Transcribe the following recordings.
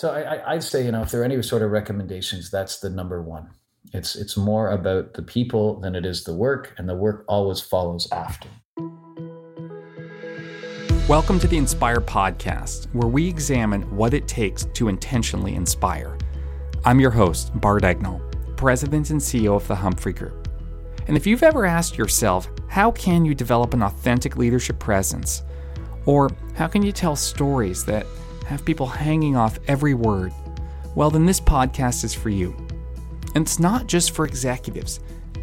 So I, I'd say, you know, if there are any sort of recommendations, that's the number one. It's it's more about the people than it is the work, and the work always follows after. Welcome to the Inspire Podcast, where we examine what it takes to intentionally inspire. I'm your host, Bart Egnal, President and CEO of the Humphrey Group. And if you've ever asked yourself, how can you develop an authentic leadership presence? Or how can you tell stories that have people hanging off every word? Well, then this podcast is for you. And it's not just for executives,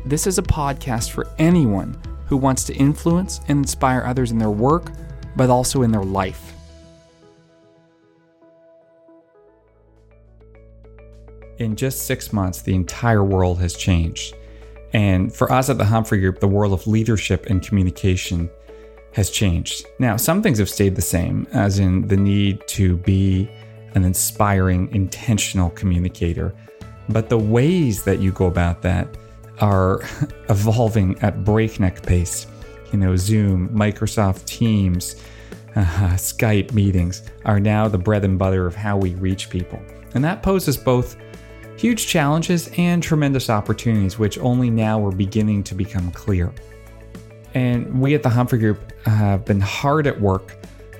this is a podcast for anyone who wants to influence and inspire others in their work but also in their life. In just six months, the entire world has changed. And for us at the Humphrey Group, the world of leadership and communication has changed. Now, some things have stayed the same, as in the need to be an inspiring, intentional communicator. But the ways that you go about that are evolving at breakneck pace you know, Zoom, Microsoft Teams, uh, Skype meetings are now the bread and butter of how we reach people. And that poses both huge challenges and tremendous opportunities, which only now are beginning to become clear. And we at the Humphrey Group have been hard at work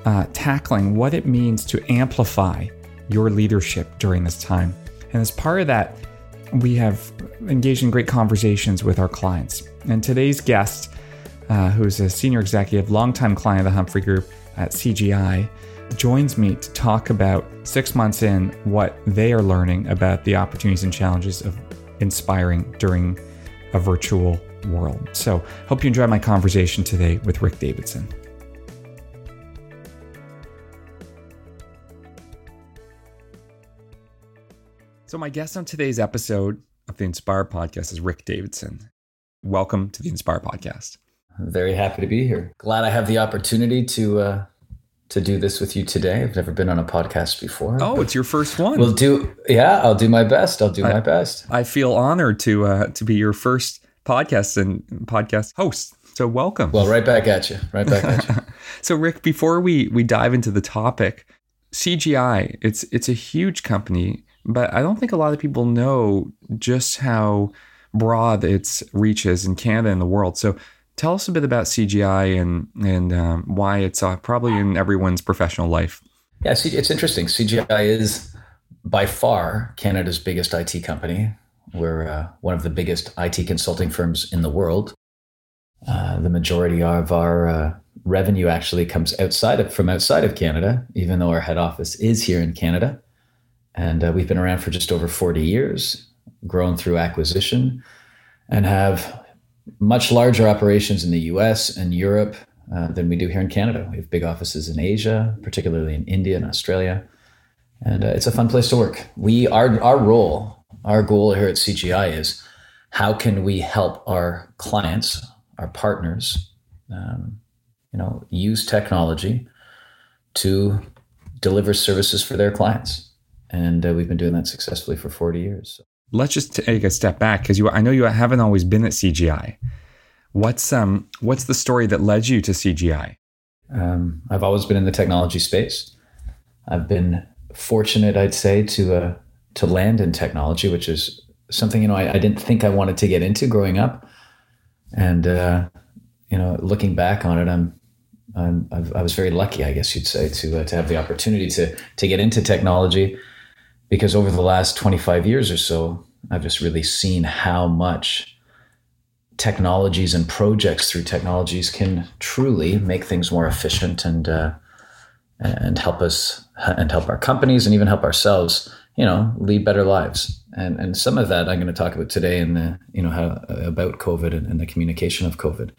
uh, tackling what it means to amplify your leadership during this time. And as part of that, we have engaged in great conversations with our clients. And today's guest uh, who's a senior executive, longtime client of the Humphrey Group at CGI, joins me to talk about six months in what they are learning about the opportunities and challenges of inspiring during a virtual world. So, hope you enjoy my conversation today with Rick Davidson. So, my guest on today's episode of the Inspire podcast is Rick Davidson. Welcome to the Inspire podcast I'm very happy to be here. Glad I have the opportunity to uh, to do this with you today. I've never been on a podcast before. Oh, it's your first one. We'll do. Yeah, I'll do my best. I'll do I, my best. I feel honored to uh, to be your first podcast and podcast hosts. So welcome. Well, right back at you. Right back at you. so, Rick, before we we dive into the topic, CGI it's it's a huge company, but I don't think a lot of people know just how broad its reach is in Canada and the world. So Tell us a bit about CGI and and um, why it's uh, probably in everyone's professional life. Yeah, it's interesting. CGI is by far Canada's biggest IT company. We're uh, one of the biggest IT consulting firms in the world. Uh, the majority of our uh, revenue actually comes outside of from outside of Canada, even though our head office is here in Canada. And uh, we've been around for just over 40 years, grown through acquisition, and have much larger operations in the US and Europe uh, than we do here in Canada. We have big offices in Asia, particularly in India and Australia. And uh, it's a fun place to work. We our our role, our goal here at CGI is how can we help our clients, our partners, um, you know, use technology to deliver services for their clients. And uh, we've been doing that successfully for 40 years. So let's just take a step back because you I know you haven't always been at CGI. What's um what's the story that led you to CGI? Um, I've always been in the technology space. I've been fortunate, I'd say, to uh, to land in technology, which is something you know I, I didn't think I wanted to get into growing up, and uh, you know, looking back on it, I'm, I'm i was very lucky, I guess you'd say, to uh, to have the opportunity to to get into technology because over the last 25 years or so, I've just really seen how much technologies and projects through technologies can truly make things more efficient and uh, and help us and help our companies and even help ourselves, you know, lead better lives. And and some of that I'm going to talk about today in the you know how about COVID and, and the communication of COVID.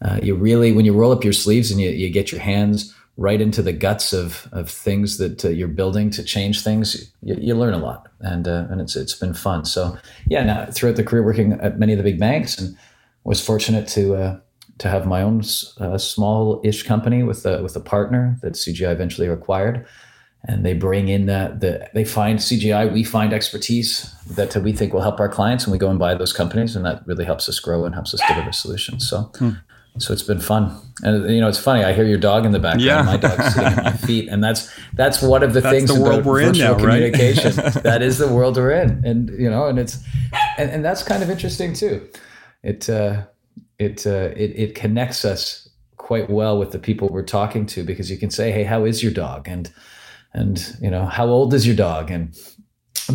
Uh, you really when you roll up your sleeves and you, you get your hands right into the guts of of things that uh, you're building to change things, you, you learn a lot, and uh, and it's it's been fun. So yeah, now throughout the career working at many of the big banks, and was fortunate to uh, to have my own uh, small-ish company with a with a partner that CGI eventually acquired. And they bring in the, the they find CGI, we find expertise that we think will help our clients, and we go and buy those companies, and that really helps us grow and helps us deliver solutions. So, hmm So it's been fun, and you know it's funny. I hear your dog in the background. Yeah. My dog's sitting at my feet, and that's that's one of the That's things the world we're in now, right? communication. that is the world we're in, and you know, and it's and, and that's kind of interesting too. It uh, it uh, it it connects us quite well with the people we're talking to because you can say, "Hey, how is your dog?" and and you know, how old is your dog? And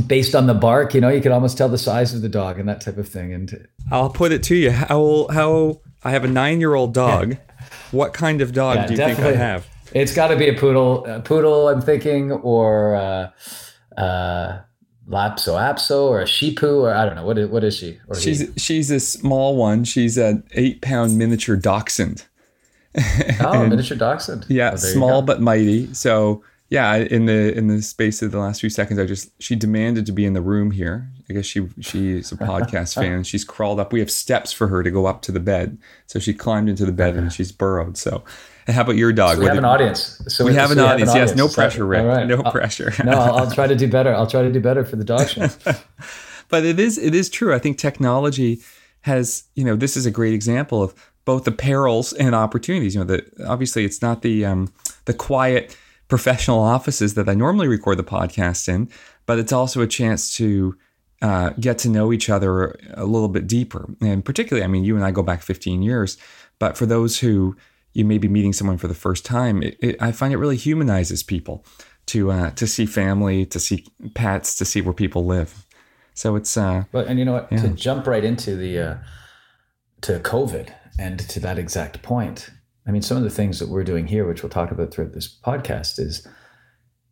based on the bark, you know, you can almost tell the size of the dog and that type of thing. And I'll put it to you. How how I have a nine year old dog. What kind of dog Yeah, do you think I have? It's got to be a poodle, a poodle. I'm thinking, or uh, uh, Lhasa Apso, or a shipu, or I don't know what is what is she? Or he? She's she's a small one. She's an eight pound miniature dachshund. oh, a miniature dachshund. Yeah, Oh, small but mighty. So yeah, in the in the space of the last few seconds, I just she demanded to be in the room here. I guess she she's a podcast fan. She's crawled up. We have steps for her to go up to the bed, so she climbed into the bed and she's burrowed. So, and how about your dog? So we have an audience. So we have an so audience. Yes, no pressure, Rick. right. No I'll- pressure. no, I'll, I'll try to do better. I'll try to do better for the dog show. but it is it is true. I think technology has you know this is a great example of both the perils and opportunities. You know, that obviously it's not the um, the quiet professional offices that I normally record the podcast in, but it's also a chance to uh, get to know each other a little bit deeper. And particularly, I mean, you and I go back 15 years, but for those who you may be meeting someone for the first time, it, it, I find it really humanizes people to uh, to see family, to see pets, to see where people live. So it's uh, But and you know what? Yeah. To jump right into the uh, to COVID and to that exact point. I mean, some of the things that we're doing here, which we'll talk about throughout this podcast, is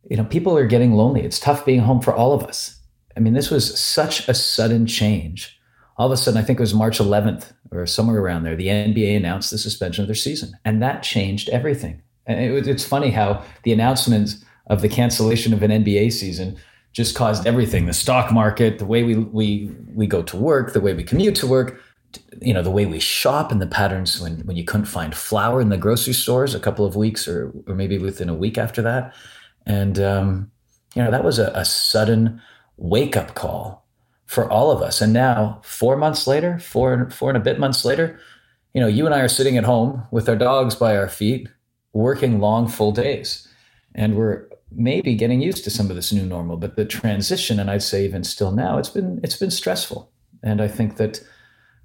you know people are getting lonely. It's tough being home for all of us. I mean, this was such a sudden change. All of a sudden, I think it was March 11th or somewhere around there, the NBA announced the suspension of their season, and that changed everything. And it, it's funny how the announcement of the cancellation of an NBA season just caused everything the stock market the way we we we go to work the way we commute to work you know the way we shop and the patterns when when you couldn't find flour in the grocery stores a couple of weeks or or maybe within a week after that. And um, you know that was a, a sudden wake up call for all of us. And now four months later four four and a bit months later you know you and i are sitting at home with our dogs by our feet working long full days. And we're maybe getting used to some of this new normal but the transition and i'd say even still now it's been it's been stressful. And i think that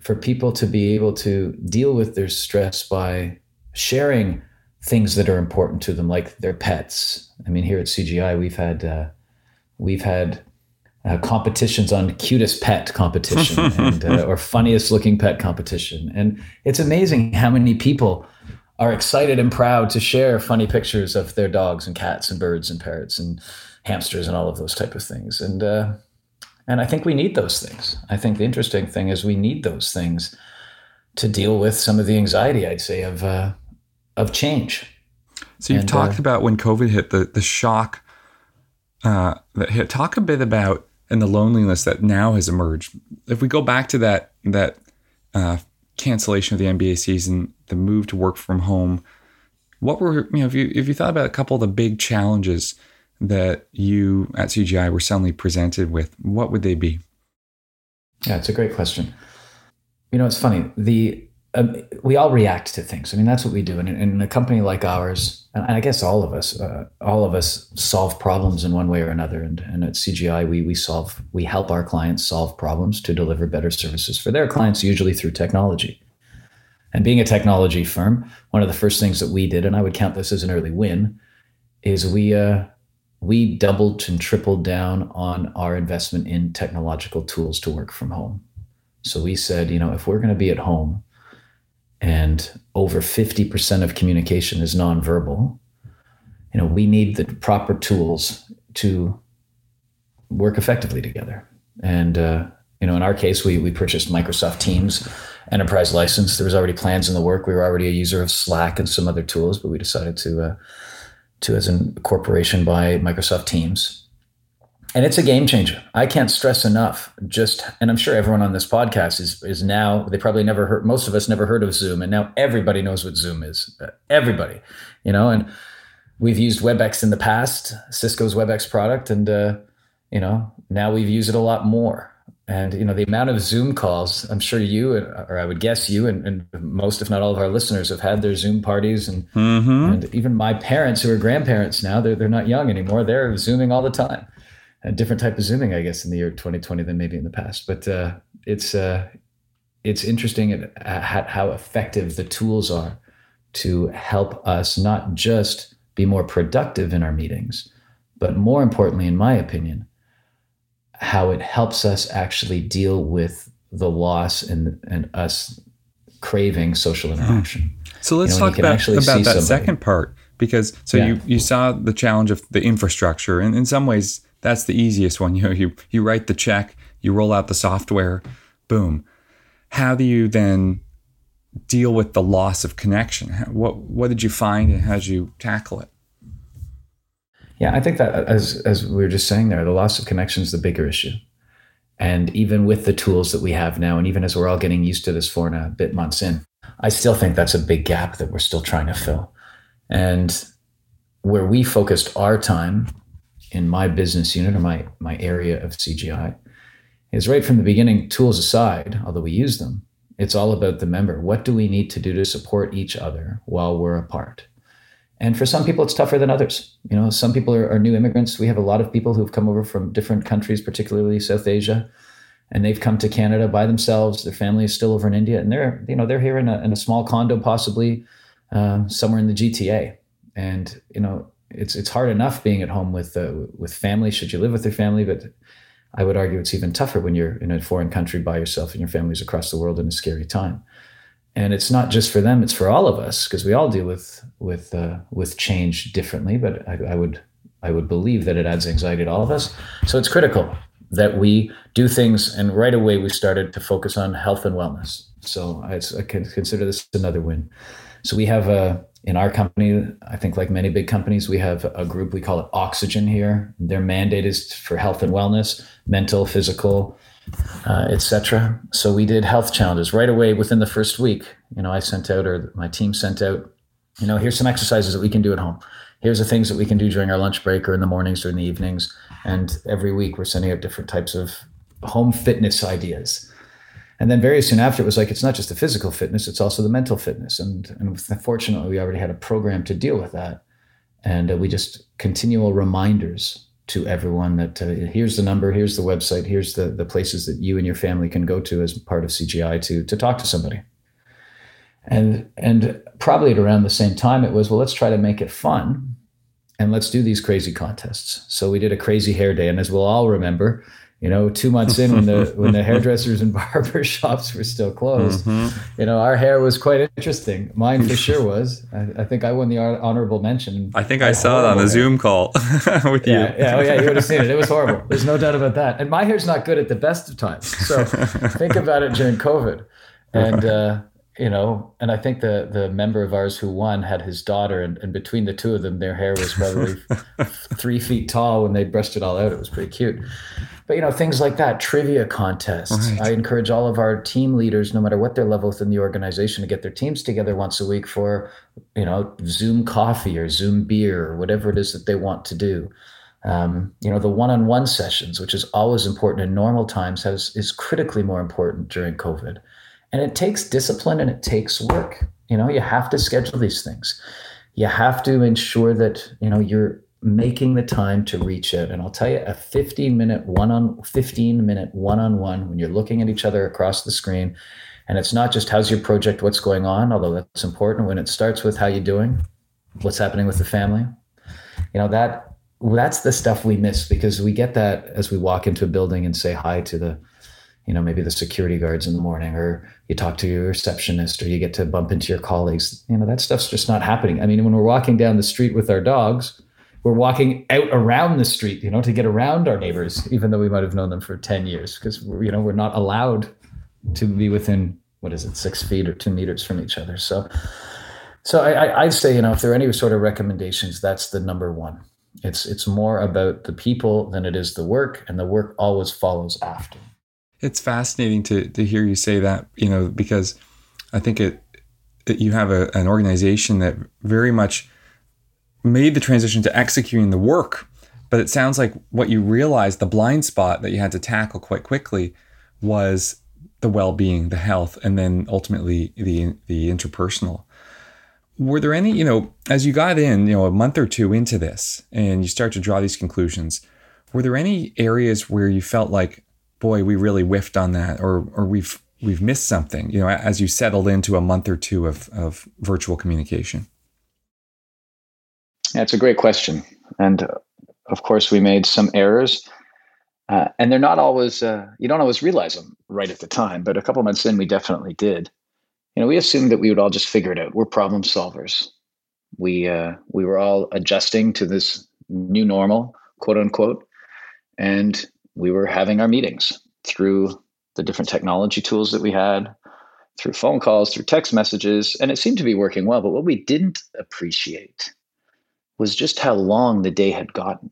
for people to be able to deal with their stress by sharing things that are important to them like their pets. I mean here at cgi we've had uh, we've had uh, competitions on cutest pet competition and uh, or funniest looking pet competition. And it's amazing how many people are excited and proud to share funny pictures of their dogs and cats and birds and parrots and hamsters and all of those type of things. And uh, and I think we need those things. I think the interesting thing is we need those things to deal with some of the anxiety I'd say of uh, of change. So you've And, talked uh, about when COVID hit the the shock uh, that hit. Talk a bit about and the loneliness that now has emerged. If we go back to that that uh, cancellation of the NBA season, the move to work from home, what were you know if you if you thought about a couple of the big challenges that you at CGI were suddenly presented with, what would they be? Yeah, it's a great question. You know, it's funny. The um, we all react to things. I mean, that's what we do. And in, a company like ours, and I guess all of us, uh, all of us solve problems in one way or another. And, and at CGI, we we solve, we help our clients solve problems to deliver better services for their clients, usually through technology. And being a technology firm, one of the first things that we did, and I would count this as an early win, is we uh, we doubled and tripled down on our investment in technological tools to work from home. So we said, you know, if we're going to be at home and over 50% of communication is nonverbal, you know, we need the proper tools to work effectively together. And, uh, you know, in our case, we, we purchased Microsoft Teams enterprise license. There was already plans in the work. We were already a user of Slack and some other tools, but we decided to, uh, to as a corporation buy Microsoft Teams and it's a game changer. I can't stress enough. Just and I'm sure everyone on this podcast is is now they probably never heard. Most of us never heard of Zoom, and now everybody knows what Zoom is. Uh, everybody, you know. And we've used WebEx in the past, Cisco's WebEx product, and uh, you know now we've used it a lot more. And you know the amount of Zoom calls. I'm sure you, or I would guess you, and, and most, if not all, of our listeners have had their Zoom parties, and mm-hmm. and even my parents, who are grandparents now, they're they're not young anymore. They're zooming all the time. A different type of zooming, I guess, in the year 2020 than maybe in the past. But uh, it's uh, it's interesting at, at how effective the tools are to help us not just be more productive in our meetings, but more importantly, in my opinion, how it helps us actually deal with the loss and and us craving social hmm. interaction. So let's you know, talk about, about that somebody. second part because so yeah. you you saw the challenge of the infrastructure and in some ways that's the easiest one. You know, you you write the check, you roll out the software, boom. How do you then deal with the loss of connection? What what did you find and how did you tackle it? Yeah, I think that uh, as as we were just saying there, the loss of connection is the bigger issue. And even with the tools that we have now, and even as we're all getting used to this four and a bit months in, I still think that's a big gap that we're still trying to fill. And where we focused our time in my business unit or my my area of CGI is right from the beginning, tools aside, although we use them, it's all about the member. What do we need to do to support each other while we're apart? And for some people, it's tougher than others. You know, some people are, are, new immigrants. We have a lot of people who've come over from different countries, particularly South Asia, and they've come to Canada by themselves. Their family is still over in India, and they're you know they're here in a, in a small condo, possibly uh, somewhere in the GTA. And you know, it's it's hard enough being at home with uh, with family. Should you live with your family, but I would argue it's even tougher when you're in a foreign country by yourself and your family's across the world in a scary time and it's not just for them; it's for all of us because we all deal with with uh, with change differently. But I, I, would I would believe that it adds anxiety to all of us. So it's critical that we do things, and right away we started to focus on health and wellness. So I, I can consider this another win. So we have a in our company, I think like many big companies, we have a group we call it Oxygen here. Their mandate is for health and wellness, mental, physical, uh, etc. So we did health challenges right away within the first week. You know, I sent out or my team sent out. You know, here's some exercises that we can do at home. Here's the things that we can do during our lunch break or in the mornings or in the evenings. And every week we're sending out different types of home fitness ideas. And then very soon after, it was like it's not just the physical fitness; it's also the mental fitness. And and fortunately, we already had a program to deal with that, and uh, we just continual reminders to everyone that uh, here's the number, here's the website, here's the the places that you and your family can go to as part of CGI to to talk to somebody. And and probably at around the same time, it was well, let's try to make it fun, and let's do these crazy contests. So we did a crazy hair day, and as we'll all remember, you know, two months in when the when the hairdressers and barber shops were still closed, mm-hmm. you know, our hair was quite interesting. Mine for sure was. I, I think I won the honorable mention. I think I saw it on a hair. Zoom call with yeah, you. Yeah, oh yeah, you would have seen it. It was horrible. There's no doubt about that. And my hair's not good at the best of times. So think about it during COVID, and. Uh, you know, and I think the the member of ours who won had his daughter, and, and between the two of them, their hair was probably three feet tall when they brushed it all out. It was pretty cute. But you know, things like that, trivia contests. Right. I encourage all of our team leaders, no matter what their level within the organization, to get their teams together once a week for, you know, Zoom coffee or Zoom beer or whatever it is that they want to do. Um, you know, the one-on-one sessions, which is always important in normal times, has is critically more important during COVID. And it takes discipline and it takes work. You know, you have to schedule these things. You have to ensure that, you know, you're making the time to reach out. And I'll tell you, a 15 minute one on 15 minute one on one when you're looking at each other across the screen. And it's not just how's your project, what's going on, although that's important. When it starts with how you doing, what's happening with the family, you know, that that's the stuff we miss because we get that as we walk into a building and say hi to the you know maybe the security guards in the morning or you talk to your receptionist or you get to bump into your colleagues. You know that stuff's just not happening. I mean when we're walking down the street with our dogs we're walking out around the street you know to get around our neighbors even though we might have known them for 10 years because you know we're not allowed to be within what is it six feet or two meters from each other. So so I, i'd say you know if there are any sort of recommendations that's the number one. It's it's more about the people than it is the work and the work always follows after it's fascinating to to hear you say that, you know, because I think it, it you have a, an organization that very much made the transition to executing the work, but it sounds like what you realized the blind spot that you had to tackle quite quickly was the well-being, the health, and then ultimately the the interpersonal. Were there any, you know, as you got in, you know, a month or two into this, and you start to draw these conclusions, were there any areas where you felt like, boy, we really whiffed on that, or or we've we've missed something, you know, as you settled into a month or two of of virtual communication? That's a great question, and uh, of course, we made some errors uh, and they're not always, uh, you don't always realize them right at the time, but a couple months in, we definitely did. You know, we assumed that we would all just figure it out. We're problem solvers. We, uh, we were all adjusting to this new normal, quote unquote, and we were having our meetings through the different technology tools that we had, through phone calls, through text messages, and it seemed to be working well. But what we didn't appreciate was just how long the day had gotten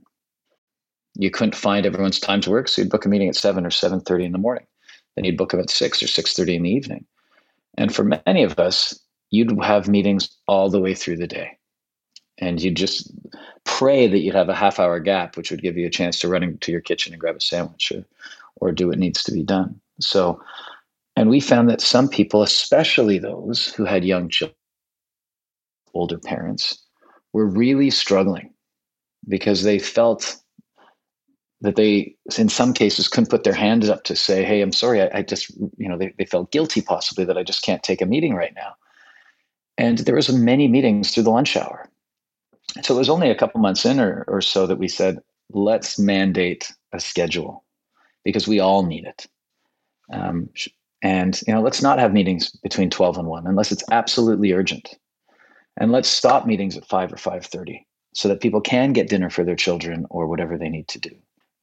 you couldn't find everyone's time to work, so you'd book a meeting at seven or seven thirty in the morning. Then you'd book them at six or six thirty in the evening. And for many of us, you'd have meetings all the way through the day. And you'd just pray that you'd have a half hour gap, which would give you a chance to run into your kitchen and grab a sandwich or, or do what needs to be done. So, and we found that some people, especially those who had young children, older parents, were really struggling because they felt that they in some cases couldn't put their hands up to say hey i'm sorry i, I just you know they, they felt guilty possibly that i just can't take a meeting right now and there was many meetings through the lunch hour so it was only a couple months in or, or so that we said let's mandate a schedule because we all need it um, and you know let's not have meetings between 12 and 1 unless it's absolutely urgent and let's stop meetings at 5 or 5.30 so that people can get dinner for their children or whatever they need to do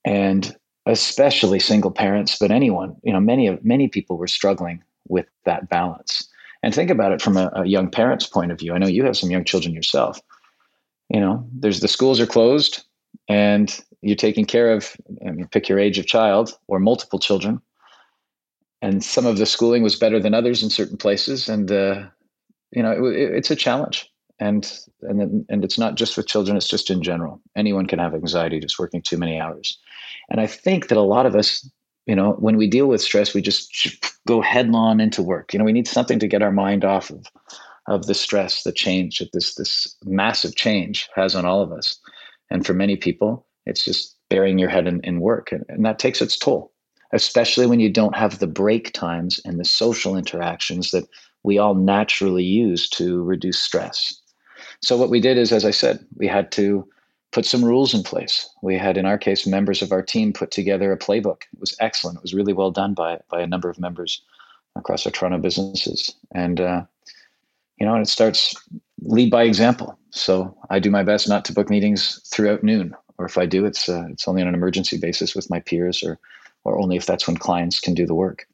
and especially single parents, but anyone, you know, many of many people were struggling with that balance. And think about it from a, a young parent's point of view. I know you have some young children yourself. You know, there's the schools are closed, and you're taking care of. I mean, pick your age of child or multiple children. And some of the schooling was better than others in certain places, and uh, you know, it, it, it's a challenge and and and it's not just with children it's just in general anyone can have anxiety just working too many hours and i think that a lot of us you know when we deal with stress we just go headlong into work you know we need something to get our mind off of of the stress the change that this this massive change has on all of us and for many people it's just burying your head in, in work and, and that takes its toll especially when you don't have the break times and the social interactions that we all naturally use to reduce stress so what we did is, as I said, we had to put some rules in place. We had, in our case, members of our team put together a playbook. It was excellent. It was really well done by by a number of members across our Toronto businesses, and uh, you know, and it starts lead by example. So I do my best not to book meetings throughout noon, or if I do, it's uh, it's only on an emergency basis with my peers, or or only if that's when clients can do the work.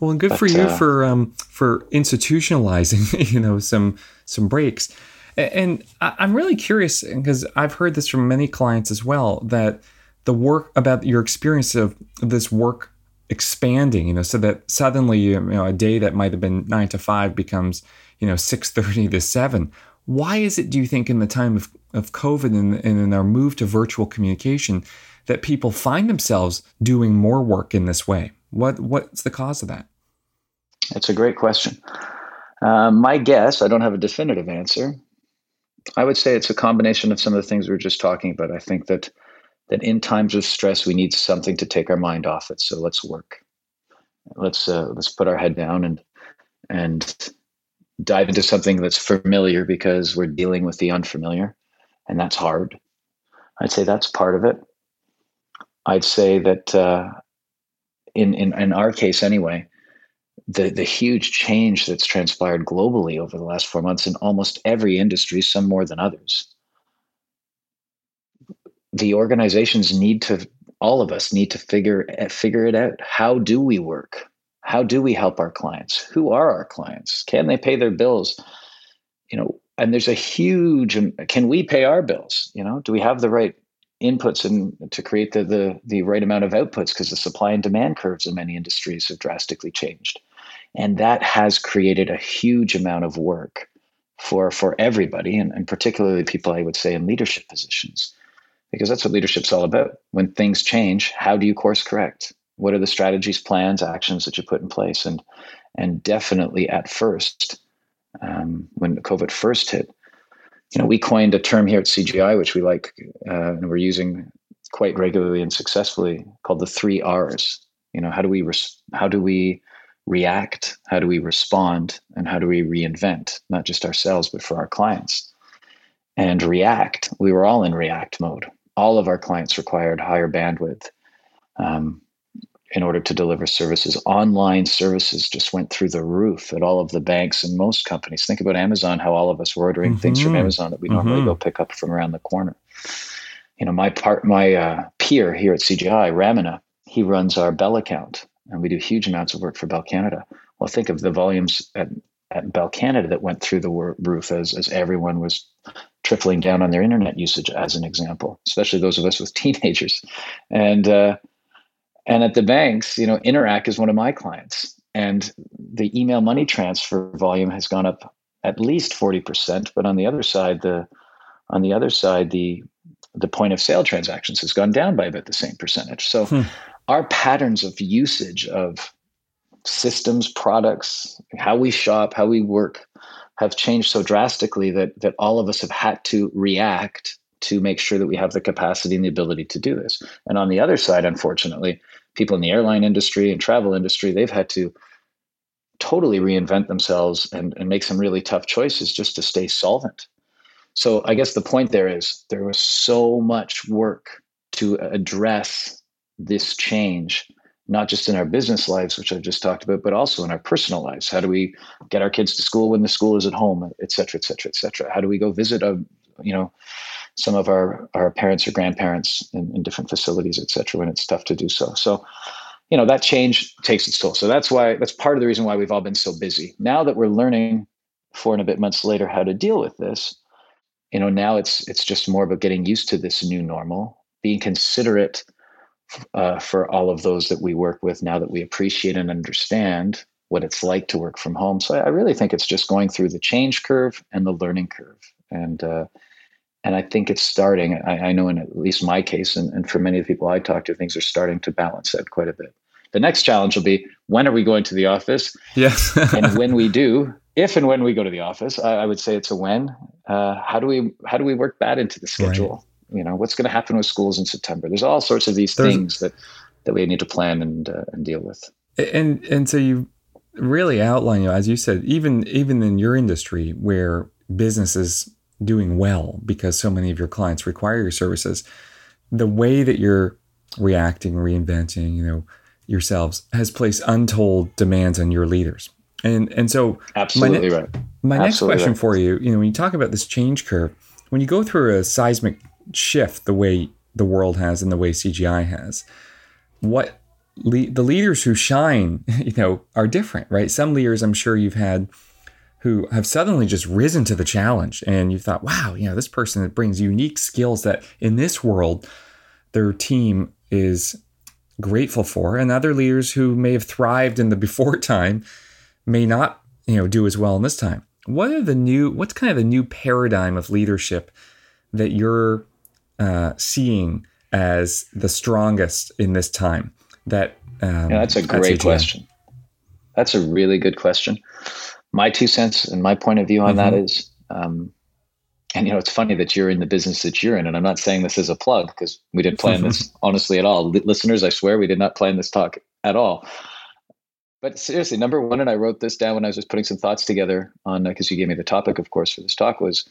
Well, and good but, for you uh, for um, for institutionalizing, you know, some some breaks. And I'm really curious because I've heard this from many clients as well that the work about your experience of this work expanding, you know, so that suddenly, you know, a day that might have been nine to five becomes, you know, 6.30 to seven. Why is it, do you think, in the time of, of COVID and, and in our move to virtual communication, that people find themselves doing more work in this way? What What's the cause of that? That's a great question. Uh, my guess, I don't have a definitive answer, I would say it's a combination of some of the things we were just talking about. I think that that in times of stress, we need something to take our mind off it. So let's work. Let's uh, let's put our head down and and dive into something that's familiar because we're dealing with the unfamiliar, and that's hard. I'd say that's part of it. I'd say that uh, in in in our case anyway, the the huge change that's transpired globally over the last four months in almost every industry, some more than others. The organizations need to, all of us need to figure figure it out. How do we work? How do we help our clients? Who are our clients? Can they pay their bills? You know, and there's a huge. Can we pay our bills? You know, do we have the right inputs and to create the the, the right amount of outputs because the supply and demand curves in many industries have drastically changed and that has created a huge amount of work for for everybody and, and particularly people i would say in leadership positions because that's what leadership's all about when things change how do you course correct What are the strategies, plans, actions that you put in place? And and definitely at first, um, when COVID first hit, you know, we coined a term here at CGI, which we like uh, and we're using quite regularly and successfully, called the three R's. You know, how do we res- how do we react? How do we respond? And how do we reinvent, not just ourselves, but for our clients? And react, we were all in react mode. All of our clients required higher bandwidth um, in order to deliver services. Online services just went through the roof at all of the banks and most companies. Think about Amazon, how all of us were ordering mm-hmm. things from mm-hmm. Amazon that we normally mm-hmm. go pick up from around the corner. You know, my part, my uh, peer here at CGI, Ramana, he runs our Bell account and we do huge amounts of work for Bell Canada. Well, think of the volumes at, at Bell Canada that went through the roof as, as everyone was tripling down on their internet usage, as an example, especially those of us with teenagers. And, uh, and at the banks, you know, Interac is one of my clients, and the email money transfer volume has gone up at least 40%. But on the other side, the on the other side, the the point of sale transactions has gone down by about the same percentage. So hmm our patterns of usage of systems, products, how we shop, how we work have changed so drastically that that all of us have had to react to make sure that we have the capacity and the ability to do this. And on the other side, unfortunately, people in the airline industry and travel industry, they've had to totally reinvent themselves and, and make some really tough choices just to stay solvent. So I guess the point there is there was so much work to address this change, not just in our business lives, which I've just talked about, but also in our personal lives. How do we get our kids to school when the school is at home, et cetera, et cetera, et cetera? How do we go visit a, you know, some of our, our parents or grandparents in, in different facilities, et cetera, when it's tough to do so. So, you know, that change takes its toll. So that's why that's part of the reason why we've all been so busy. Now that we're learning four and a bit months later how to deal with this, you know, now it's it's just more about getting used to this new normal, being considerate uh, for all of those that we work with now that we appreciate and understand what it's like to work from home. So I, I really think it's just going through the change curve and the learning curve. And uh, and I think it's starting. I, I, know in at least my case, and, and for many of the people I talk to, things are starting to balance out quite a bit. The next challenge will be when are we going to the office? Yes. and when we do, if and when we go to the office, I, I would say it's a when. Uh, how do we how do we work that into the schedule? Right you know what's going to happen with schools in september there's all sorts of these there's, things that that we need to plan and uh, and deal with and and so you really outline you know, as you said even even in your industry where business is doing well because so many of your clients require your services the way that you're reacting reinventing you know yourselves has placed untold demands on your leaders and and so absolutely my ne- right my absolutely next question right. for you you know when you talk about this change curve when you go through a seismic shift the way the world has and the way CGI has. What le- the leaders who shine, you know, are different, right? Some leaders I'm sure you've had who have suddenly just risen to the challenge and you thought, wow, you know, this person that brings unique skills that in this world their team is grateful for and other leaders who may have thrived in the before time may not, you know, do as well in this time. What are the new what's kind of the new paradigm of leadership that you're uh, seeing as the strongest in this time? That um, yeah, that's a great question. That's a really good question. My two cents and my point of view on mm-hmm. that is, um, and you know, it's funny that you're in the business that you're in, and I'm not saying this as a plug because we didn't plan this honestly at all. L- listeners, I swear we did not plan this talk at all. But seriously, number one, and I wrote this down when I was just putting some thoughts together on because you gave me the topic, of course, for this talk was,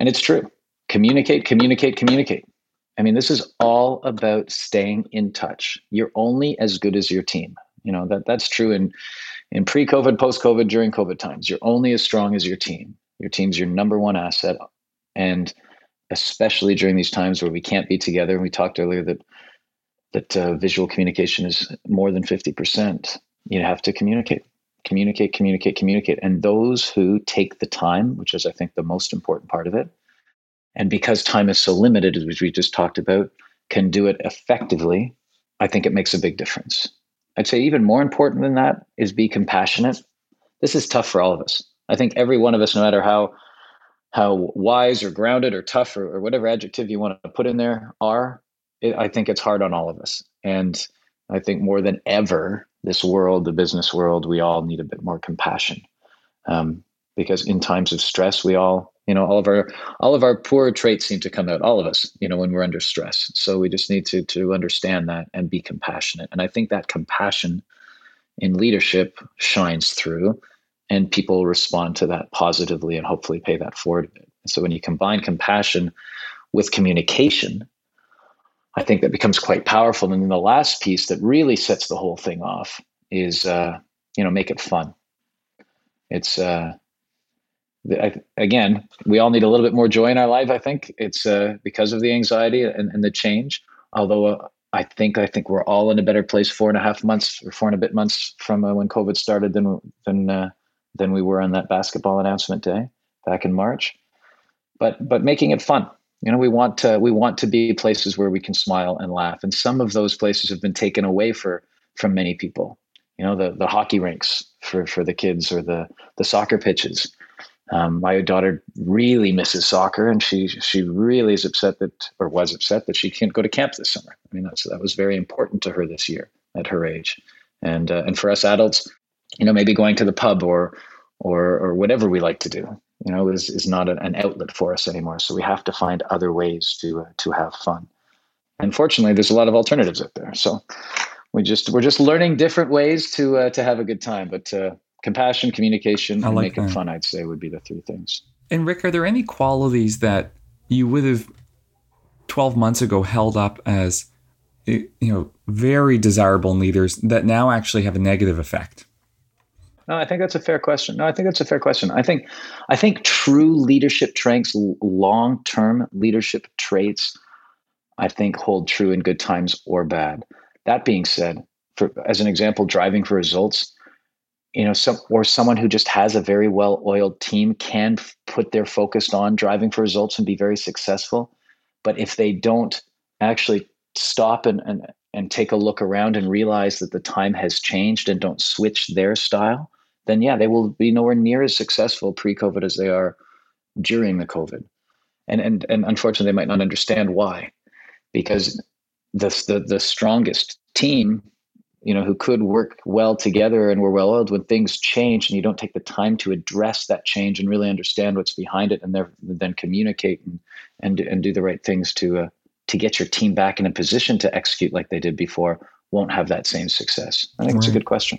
and it's true communicate, communicate, communicate. I mean, this is all about staying in touch. You're only as good as your team. You know, that that's true in in pre-COVID, post-COVID, during COVID times. You're only as strong as your team. Your team's your number one asset. And especially during these times where we can't be together. And we talked earlier that that uh, visual communication is more than 50%. You have to communicate, communicate, communicate, communicate. And those who take the time, which is, I think, the most important part of it, and because time is so limited, as we just talked about, can do it effectively, I think it makes a big difference. I'd say even more important than that is be compassionate. This is tough for all of us. I think every one of us, no matter how how wise or grounded or tough or, or whatever adjective you want to put in there are, it, I think it's hard on all of us. And I think more than ever, this world, the business world, we all need a bit more compassion. Um, because in times of stress, we all, you know, all of our all of our poor traits seem to come out, all of us, you know, when we're under stress. So we just need to to understand that and be compassionate. And I think that compassion in leadership shines through and people respond to that positively and hopefully pay that forward So when you combine compassion with communication, I think that becomes quite powerful. And then the last piece that really sets the whole thing off is, uh, you know, make it fun. It's uh, I, again, we all need a little bit more joy in our life. I think it's uh, because of the anxiety and, and the change. Although uh, I think I think we're all in a better place four and a half months or four and a bit months from uh, when COVID started than than uh, than we were on that basketball announcement day back in March. But but making it fun. You know, we want to we want to be places where we can smile and laugh, and some of those places have been taken away for from many people. You know, the the hockey rinks for for the kids or the the soccer pitches. Um, my daughter really misses soccer, and she she really is upset that, or was upset that she can't go to camp this summer. I mean, that's that was very important to her this year at her age, and uh, and for us adults, you know, maybe going to the pub or or or whatever we like to do, you know, is is not an outlet for us anymore. So we have to find other ways to uh, to have fun. And fortunately, there's a lot of alternatives out there. So we just we're just learning different ways to uh, to have a good time. But uh, compassion, communication, and like make that. fun, I'd say would be the three things. And Rick, are there any qualities that you would have 12 months ago held up as eh, you know very desirable leaders that now actually have a negative effect? No, I think that's a fair question. No, I think that's a fair question. I think, I think true leadership traits, long-term leadership traits, I think hold true in good times or bad. That being said, for as an example, driving for results, you know, some or someone who just has a very well-oiled team can f- put their focus on driving for results and be very successful. But if they don't actually stop and, and and take a look around and realize that the time has changed and don't switch their style, then yeah, they will be nowhere near as successful pre-COVID as they are during the COVID. And and and unfortunately, they might not understand why, because the the, the strongest team, you know, who could work well together and were well oiled when things change, and you don't take the time to address that change and really understand what's behind it, and then communicate and and and do the right things to uh, to get your team back in a position to execute like they did before, won't have that same success. I think right. it's a good question.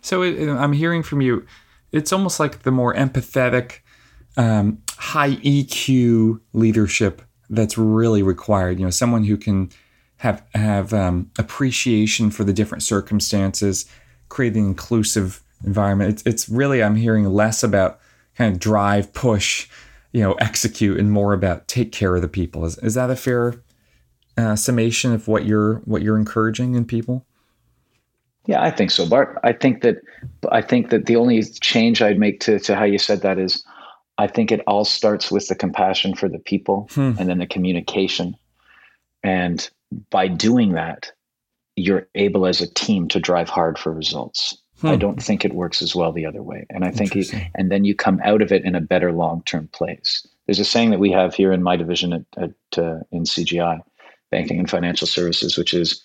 So it, I'm hearing from you, it's almost like the more empathetic, um, high EQ leadership that's really required. You know, someone who can have have um, appreciation for the different circumstances, create an inclusive environment. It's, it's really I'm hearing less about kind of drive, push, you know, execute, and more about take care of the people. Is is that a fair uh, summation of what you're what you're encouraging in people? Yeah, I think so, Bart. I think that I think that the only change I'd make to, to how you said that is I think it all starts with the compassion for the people hmm. and then the communication. And by doing that, you're able as a team to drive hard for results. Hmm. I don't think it works as well the other way. And I think, it, and then you come out of it in a better long term place. There's a saying that we have here in my division at, at uh, in CGI, banking and financial services, which is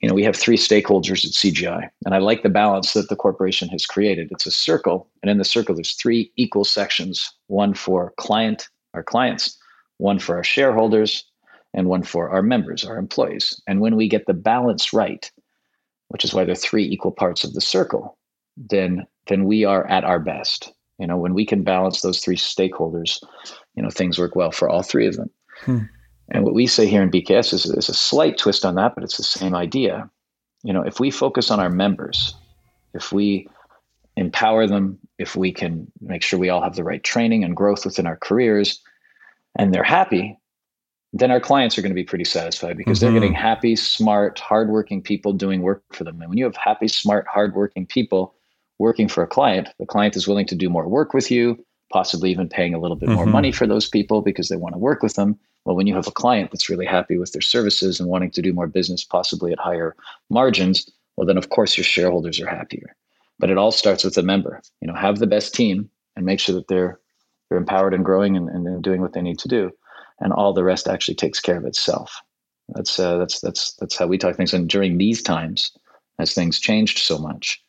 you know, we have three stakeholders at CGI, and I like the balance that the corporation has created. It's a circle, and in the circle, there's three equal sections: one for client, our clients, one for our shareholders, and one for our members, our employees. And when we get the balance right, which is why there are three equal parts of the circle, then then we are at our best. You know, when we can balance those three stakeholders, you know, things work well for all three of them. Hmm. And what we say here in BKS is, is a slight twist on that, but it's the same idea. You know, if we focus on our members, if we empower them, if we can make sure we all have the right training and growth within our careers, and they're happy, then our clients are going to be pretty satisfied because mm-hmm. they're getting happy, smart, hardworking people doing work for them. And when you have happy, smart, hardworking people working for a client, the client is willing to do more work with you, possibly even paying a little bit mm-hmm. more money for those people because they want to work with them. Well, when you have a client that's really happy with their services and wanting to do more business, possibly at higher margins, well, then of course your shareholders are happier. But it all starts with a member. You know, have the best team and make sure that they're they're empowered and growing and, and doing what they need to do. And all the rest actually takes care of itself. That's uh, that's that's that's how we talk things. And during these times, as things changed so much,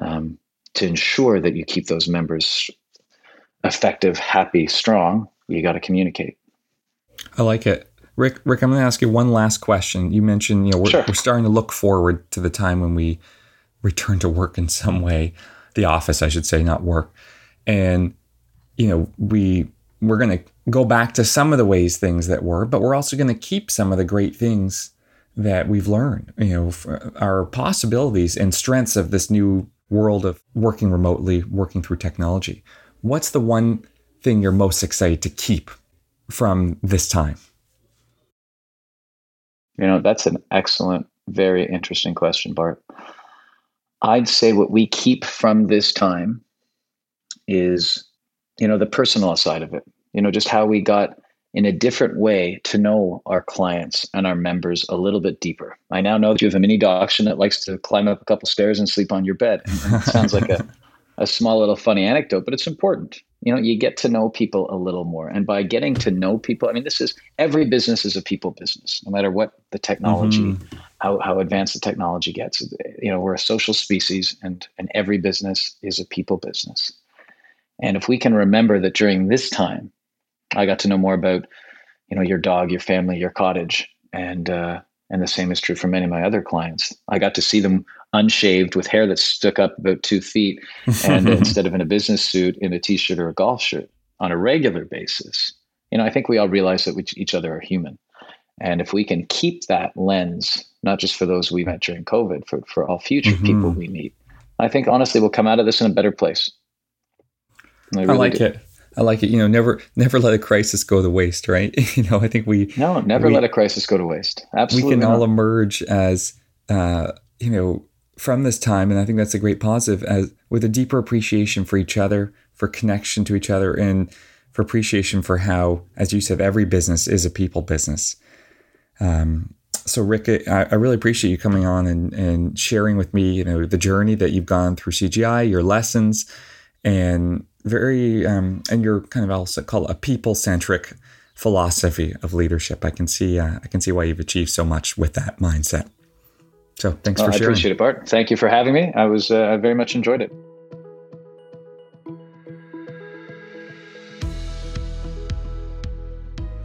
um, to ensure that you keep those members effective, happy, strong, you got to communicate. I like it. Rick, Rick, I'm going to ask you one last question. You mentioned, you know, we're, sure. we're starting to look forward to the time when we return to work in some way, the office, I should say, not work. And, you know, we, we're going to go back to some of the ways things that were, but we're also going to keep some of the great things that we've learned, you know, our possibilities and strengths of this new world of working remotely, working through technology. What's the one thing you're most excited to keep from this time? You know, that's an excellent, very interesting question, Bart. I'd say what we keep from this time is, you know, the personal side of it. You know, just how we got in a different way to know our clients and our members a little bit deeper. I now know that you have a mini dachshund that likes to climb up a couple stairs and sleep on your bed. It sounds like a, a small little funny anecdote, but it's important. You know, you get to know people a little more. And by getting to know people, I mean, this is every business is a people business, no matter what the technology, mm-hmm. how, how advanced the technology gets. You know, we're a social species and, and every business is a people business. And if we can remember that during this time, I got to know more about, you know, your dog, your family, your cottage, and uh, and the same is true for many of my other clients. I got to see them unshaved with hair that stuck up about two feet, and instead of in a business suit, in a t-shirt or a golf shirt on a regular basis. You know, I think we all realize that we, each other are human, and if we can keep that lens, not just for those we met during COVID, for for all future mm-hmm. people we meet, I think honestly we'll come out of this in a better place. I, really I like do. it. I like it. You know, never never let a crisis go to waste, right? you know, I think we no, never we, let a crisis go to waste. Absolutely, we can not. all emerge as uh, you know from this time, and I think that's a great positive as with a deeper appreciation for each other, for connection to each other, and for appreciation for how, as you said, every business is a people business. Um, so Rick, I, I, really appreciate you coming on and, and sharing with me, you know, the journey that you've gone through CGI, your lessons, and very um, and you're kind of also call it a people centric philosophy of leadership. I can see uh, I can see why you've achieved so much with that mindset. So thanks well, for sharing. I appreciate it, Bart. Thank you for having me. I was uh, I very much enjoyed it.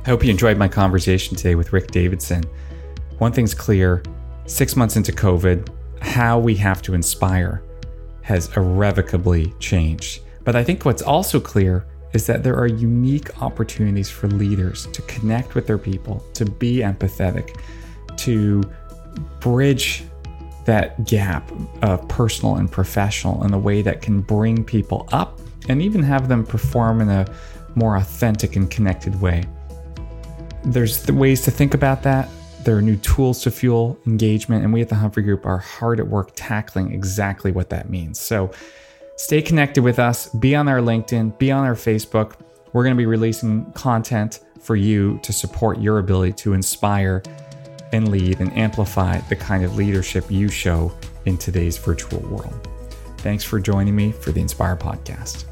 I hope you enjoyed my conversation today with Rick Davidson. One thing's clear six months into COVID, how we have to inspire has irrevocably changed. But I think what's also clear is that there are unique opportunities for leaders to connect with their people, to be empathetic, to bridge that gap of personal and professional in a way that can bring people up and even have them perform in a more authentic and connected way. There's the ways to think about that. There are new tools to fuel engagement, and we at the Humphrey Group are hard at work tackling exactly what that means. So, Stay connected with us, be on our LinkedIn, be on our Facebook. We're going to be releasing content for you to support your ability to inspire and lead and amplify the kind of leadership you show in today's virtual world. Thanks for joining me for the Inspire Podcast.